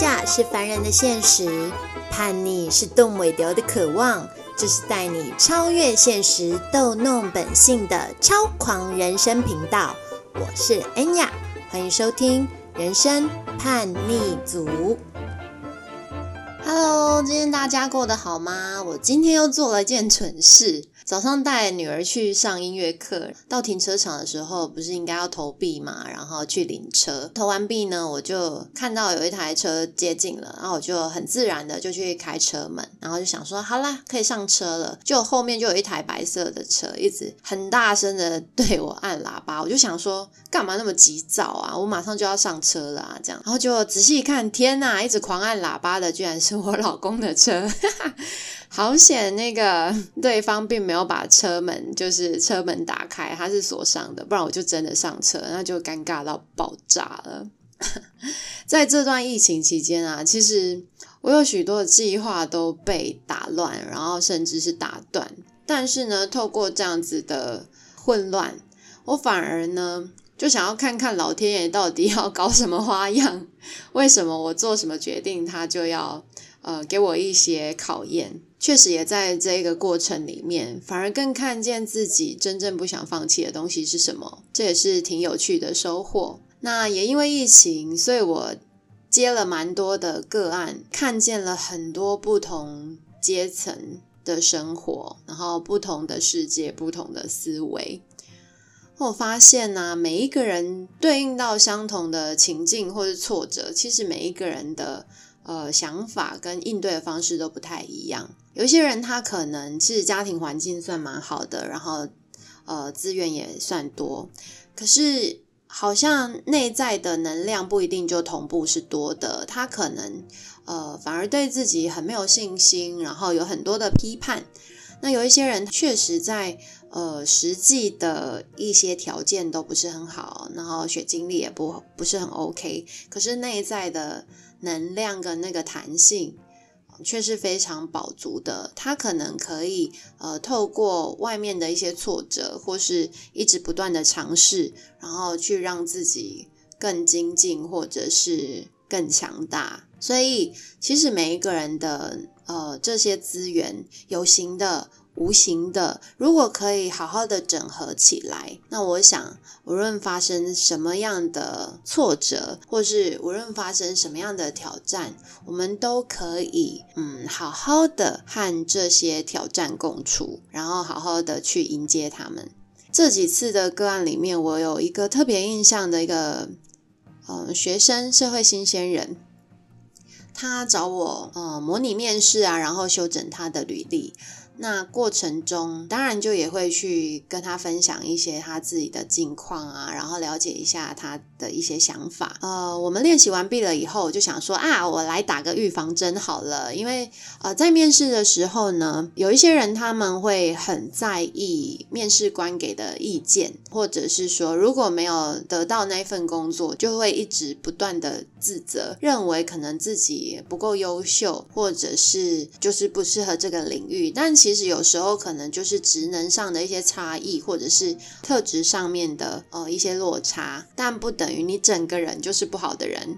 假是凡人的现实，叛逆是动尾流的渴望。这是带你超越现实、逗弄本性的超狂人生频道。我是恩雅，欢迎收听《人生叛逆组》。Hello，今天大家过得好吗？我今天又做了一件蠢事。早上带女儿去上音乐课，到停车场的时候，不是应该要投币嘛？然后去领车，投完币呢，我就看到有一台车接近了，然后我就很自然的就去开车门，然后就想说，好啦，可以上车了。就后面就有一台白色的车，一直很大声的对我按喇叭，我就想说，干嘛那么急躁啊？我马上就要上车了啊，这样，然后就仔细一看，天呐，一直狂按喇叭的，居然是是我老公的车。好险，那个 对方并没有把车门，就是车门打开，它是锁上的，不然我就真的上车，那就尴尬到爆炸了。在这段疫情期间啊，其实我有许多的计划都被打乱，然后甚至是打断。但是呢，透过这样子的混乱，我反而呢就想要看看老天爷到底要搞什么花样，为什么我做什么决定，他就要呃给我一些考验。确实也在这个过程里面，反而更看见自己真正不想放弃的东西是什么，这也是挺有趣的收获。那也因为疫情，所以我接了蛮多的个案，看见了很多不同阶层的生活，然后不同的世界、不同的思维。我发现呢，每一个人对应到相同的情境或是挫折，其实每一个人的呃想法跟应对的方式都不太一样。有一些人他可能是家庭环境算蛮好的，然后呃资源也算多，可是好像内在的能量不一定就同步是多的，他可能呃反而对自己很没有信心，然后有很多的批判。那有一些人确实在呃实际的一些条件都不是很好，然后学经历也不不是很 OK，可是内在的能量跟那个弹性。却是非常饱足的，他可能可以呃透过外面的一些挫折，或是一直不断的尝试，然后去让自己更精进，或者是更强大。所以其实每一个人的呃这些资源有形的。无形的，如果可以好好的整合起来，那我想，无论发生什么样的挫折，或是无论发生什么样的挑战，我们都可以，嗯，好好的和这些挑战共处，然后好好的去迎接他们。这几次的个案里面，我有一个特别印象的一个，呃，学生，社会新鲜人，他找我，呃，模拟面试啊，然后修整他的履历。那过程中，当然就也会去跟他分享一些他自己的近况啊，然后了解一下他的一些想法。呃，我们练习完毕了以后，就想说啊，我来打个预防针好了，因为呃，在面试的时候呢，有一些人他们会很在意面试官给的意见，或者是说如果没有得到那份工作，就会一直不断的自责，认为可能自己不够优秀，或者是就是不适合这个领域，但其其实有时候可能就是职能上的一些差异，或者是特质上面的呃一些落差，但不等于你整个人就是不好的人。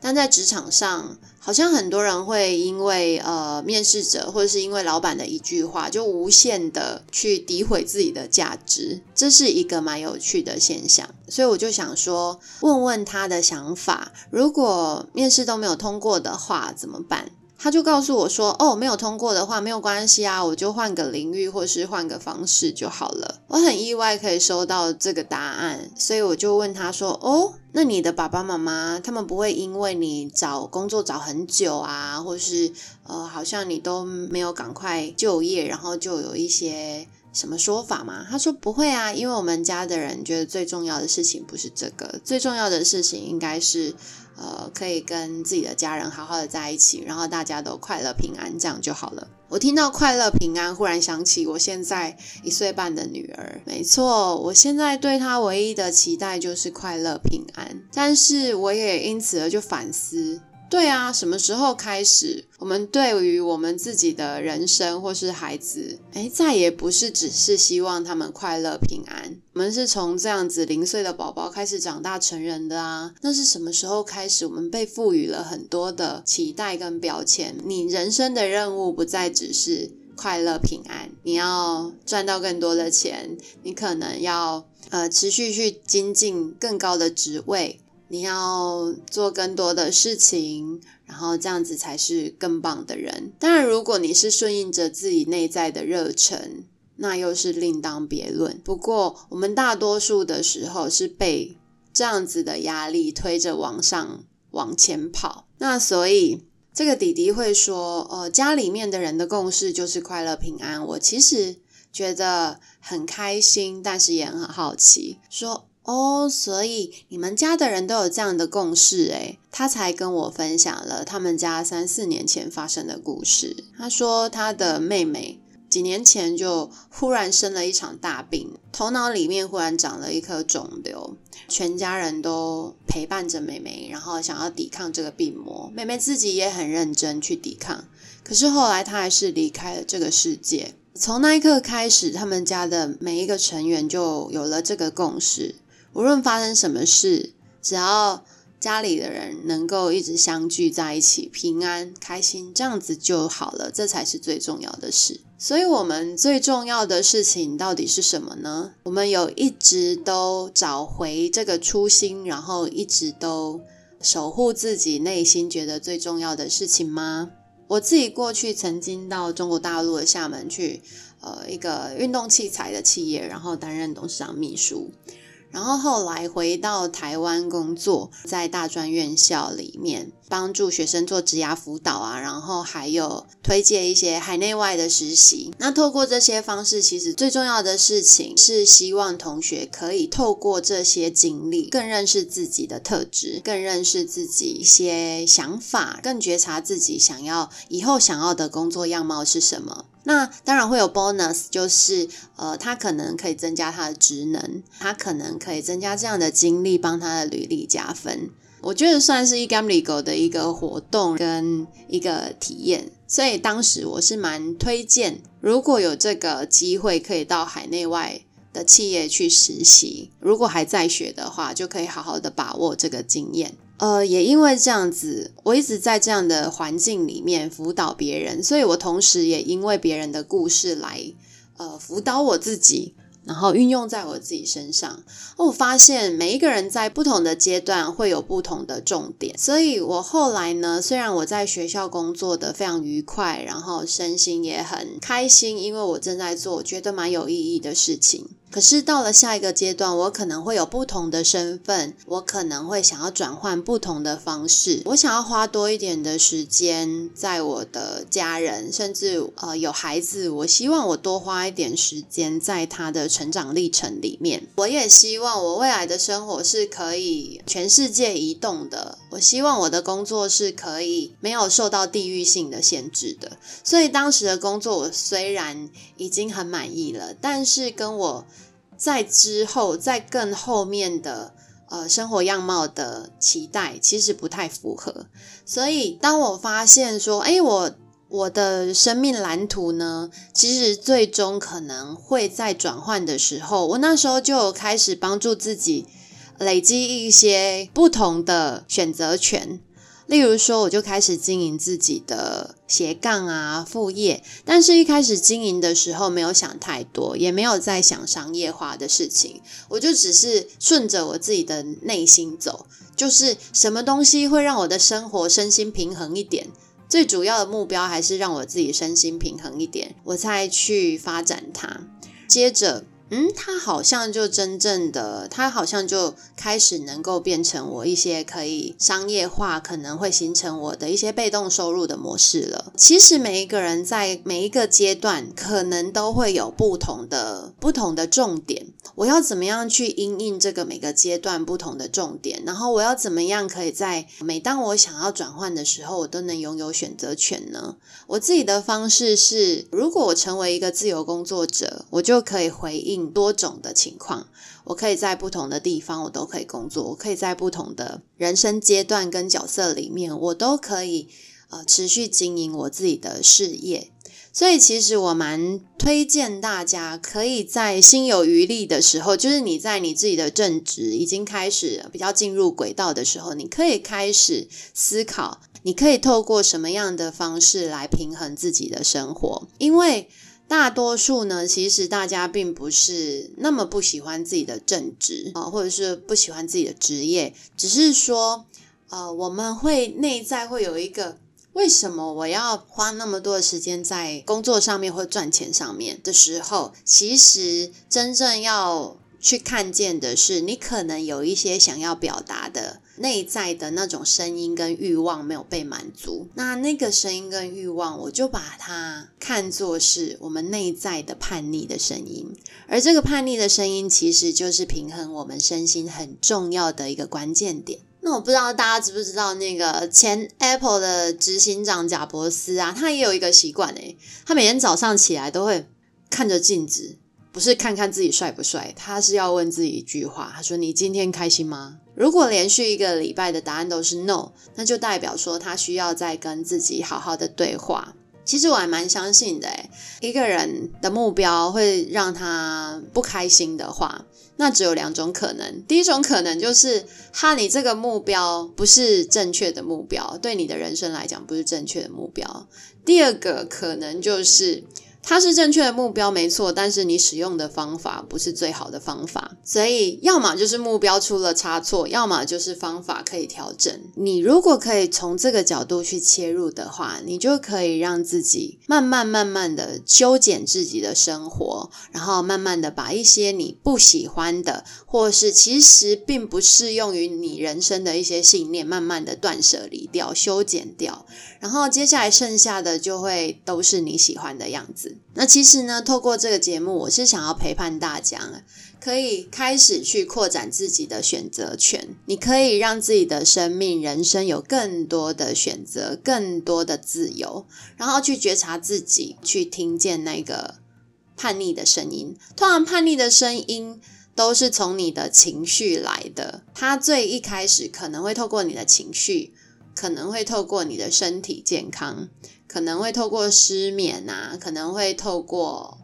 但在职场上，好像很多人会因为呃面试者或者是因为老板的一句话，就无限的去诋毁自己的价值，这是一个蛮有趣的现象。所以我就想说，问问他的想法，如果面试都没有通过的话，怎么办？他就告诉我说：“哦，没有通过的话没有关系啊，我就换个领域或是换个方式就好了。”我很意外可以收到这个答案，所以我就问他说：“哦，那你的爸爸妈妈他们不会因为你找工作找很久啊，或是呃，好像你都没有赶快就业，然后就有一些什么说法吗？”他说：“不会啊，因为我们家的人觉得最重要的事情不是这个，最重要的事情应该是。”呃，可以跟自己的家人好好的在一起，然后大家都快乐平安，这样就好了。我听到快乐平安，忽然想起我现在一岁半的女儿。没错，我现在对她唯一的期待就是快乐平安。但是我也因此而就反思，对啊，什么时候开始，我们对于我们自己的人生或是孩子，哎，再也不是只是希望他们快乐平安。我们是从这样子零岁的宝宝开始长大成人的啊。那是什么时候开始，我们被赋予了很多的期待跟标签？你人生的任务不再只是快乐平安，你要赚到更多的钱，你可能要呃持续去精进更高的职位。你要做更多的事情，然后这样子才是更棒的人。当然，如果你是顺应着自己内在的热忱，那又是另当别论。不过，我们大多数的时候是被这样子的压力推着往上往前跑。那所以，这个弟弟会说：“呃，家里面的人的共识就是快乐平安。”我其实觉得很开心，但是也很好奇，说。哦，所以你们家的人都有这样的共识诶，他才跟我分享了他们家三四年前发生的故事。他说他的妹妹几年前就忽然生了一场大病，头脑里面忽然长了一颗肿瘤，全家人都陪伴着妹妹，然后想要抵抗这个病魔。妹妹自己也很认真去抵抗，可是后来她还是离开了这个世界。从那一刻开始，他们家的每一个成员就有了这个共识。无论发生什么事，只要家里的人能够一直相聚在一起，平安开心，这样子就好了，这才是最重要的事。所以，我们最重要的事情到底是什么呢？我们有一直都找回这个初心，然后一直都守护自己内心觉得最重要的事情吗？我自己过去曾经到中国大陆的厦门去，呃，一个运动器材的企业，然后担任董事长秘书。然后后来回到台湾工作，在大专院校里面帮助学生做职涯辅导啊，然后还有推荐一些海内外的实习。那透过这些方式，其实最重要的事情是希望同学可以透过这些经历，更认识自己的特质，更认识自己一些想法，更觉察自己想要以后想要的工作样貌是什么。那当然会有 bonus，就是呃，他可能可以增加他的职能，他可能可以增加这样的经历，帮他的履历加分。我觉得算是一 g a m l go 的一个活动跟一个体验，所以当时我是蛮推荐，如果有这个机会可以到海内外的企业去实习，如果还在学的话，就可以好好的把握这个经验。呃，也因为这样子，我一直在这样的环境里面辅导别人，所以我同时也因为别人的故事来呃辅导我自己。然后运用在我自己身上，我发现每一个人在不同的阶段会有不同的重点，所以我后来呢，虽然我在学校工作的非常愉快，然后身心也很开心，因为我正在做觉得蛮有意义的事情。可是到了下一个阶段，我可能会有不同的身份，我可能会想要转换不同的方式，我想要花多一点的时间在我的家人，甚至呃有孩子，我希望我多花一点时间在他的成长历程里面。我也希望我未来的生活是可以全世界移动的，我希望我的工作是可以没有受到地域性的限制的。所以当时的工作，我虽然已经很满意了，但是跟我在之后，在更后面的呃生活样貌的期待，其实不太符合。所以，当我发现说，哎，我我的生命蓝图呢，其实最终可能会在转换的时候，我那时候就开始帮助自己累积一些不同的选择权。例如说，我就开始经营自己的斜杠啊副业，但是一开始经营的时候没有想太多，也没有在想商业化的事情，我就只是顺着我自己的内心走，就是什么东西会让我的生活身心平衡一点，最主要的目标还是让我自己身心平衡一点，我才去发展它，接着。嗯，他好像就真正的，他好像就开始能够变成我一些可以商业化，可能会形成我的一些被动收入的模式了。其实每一个人在每一个阶段，可能都会有不同的不同的重点。我要怎么样去因应这个每个阶段不同的重点？然后我要怎么样可以在每当我想要转换的时候，我都能拥有选择权呢？我自己的方式是，如果我成为一个自由工作者，我就可以回应多种的情况。我可以在不同的地方，我都可以工作；我可以在不同的人生阶段跟角色里面，我都可以呃持续经营我自己的事业。所以，其实我蛮推荐大家，可以在心有余力的时候，就是你在你自己的正职已经开始比较进入轨道的时候，你可以开始思考，你可以透过什么样的方式来平衡自己的生活。因为大多数呢，其实大家并不是那么不喜欢自己的正职啊，或者是不喜欢自己的职业，只是说，呃，我们会内在会有一个。为什么我要花那么多的时间在工作上面或赚钱上面的时候？其实真正要去看见的是，你可能有一些想要表达的内在的那种声音跟欲望没有被满足。那那个声音跟欲望，我就把它看作是我们内在的叛逆的声音。而这个叛逆的声音，其实就是平衡我们身心很重要的一个关键点。那我不知道大家知不知道，那个前 Apple 的执行长贾伯斯啊，他也有一个习惯诶，他每天早上起来都会看着镜子，不是看看自己帅不帅，他是要问自己一句话，他说：“你今天开心吗？”如果连续一个礼拜的答案都是 No，那就代表说他需要再跟自己好好的对话。其实我还蛮相信的诶，一个人的目标会让他不开心的话。那只有两种可能，第一种可能就是哈，你这个目标不是正确的目标，对你的人生来讲不是正确的目标。第二个可能就是。它是正确的目标，没错，但是你使用的方法不是最好的方法，所以要么就是目标出了差错，要么就是方法可以调整。你如果可以从这个角度去切入的话，你就可以让自己慢慢慢慢的修剪自己的生活，然后慢慢的把一些你不喜欢的，或是其实并不适用于你人生的一些信念，慢慢的断舍离掉、修剪掉，然后接下来剩下的就会都是你喜欢的样子。那其实呢，透过这个节目，我是想要陪伴大家，可以开始去扩展自己的选择权。你可以让自己的生命、人生有更多的选择，更多的自由，然后去觉察自己，去听见那个叛逆的声音。通常叛逆的声音都是从你的情绪来的，它最一开始可能会透过你的情绪，可能会透过你的身体健康。可能会透过失眠啊，可能会透过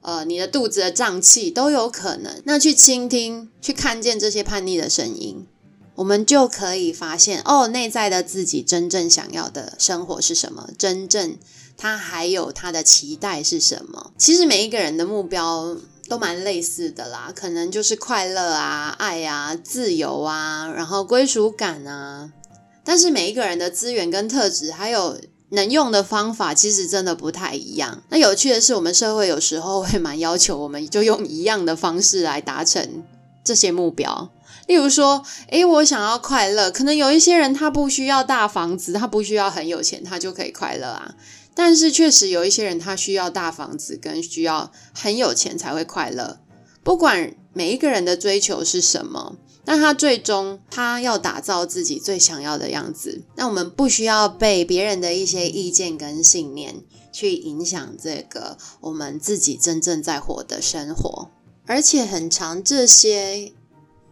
呃你的肚子的胀气都有可能。那去倾听、去看见这些叛逆的声音，我们就可以发现哦，内在的自己真正想要的生活是什么？真正他还有他的期待是什么？其实每一个人的目标都蛮类似的啦，可能就是快乐啊、爱啊、自由啊，然后归属感啊。但是每一个人的资源跟特质还有。能用的方法其实真的不太一样。那有趣的是，我们社会有时候会蛮要求，我们就用一样的方式来达成这些目标。例如说，诶，我想要快乐，可能有一些人他不需要大房子，他不需要很有钱，他就可以快乐啊。但是确实有一些人他需要大房子，跟需要很有钱才会快乐。不管每一个人的追求是什么。那他最终，他要打造自己最想要的样子。那我们不需要被别人的一些意见跟信念去影响这个我们自己真正在活的生活。而且很长这些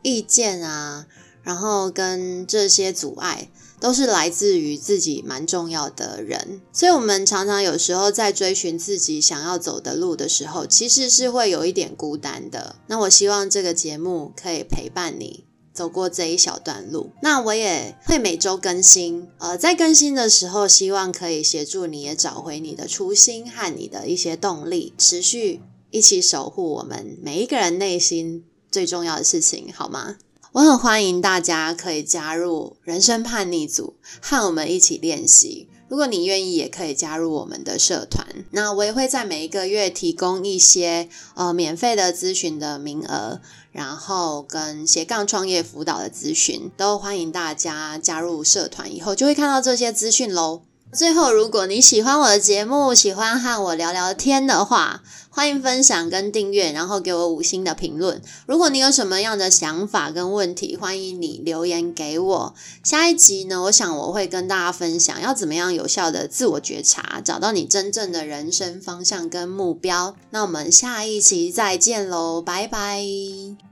意见啊，然后跟这些阻碍，都是来自于自己蛮重要的人。所以，我们常常有时候在追寻自己想要走的路的时候，其实是会有一点孤单的。那我希望这个节目可以陪伴你。走过这一小段路，那我也会每周更新。呃，在更新的时候，希望可以协助你也找回你的初心和你的一些动力，持续一起守护我们每一个人内心最重要的事情，好吗？我很欢迎大家可以加入人生叛逆组，和我们一起练习。如果你愿意，也可以加入我们的社团。那我也会在每一个月提供一些呃免费的咨询的名额，然后跟斜杠创业辅导的咨询，都欢迎大家加入社团。以后就会看到这些资讯喽。最后，如果你喜欢我的节目，喜欢和我聊聊天的话，欢迎分享跟订阅，然后给我五星的评论。如果你有什么样的想法跟问题，欢迎你留言给我。下一集呢，我想我会跟大家分享要怎么样有效的自我觉察，找到你真正的人生方向跟目标。那我们下一期再见喽，拜拜。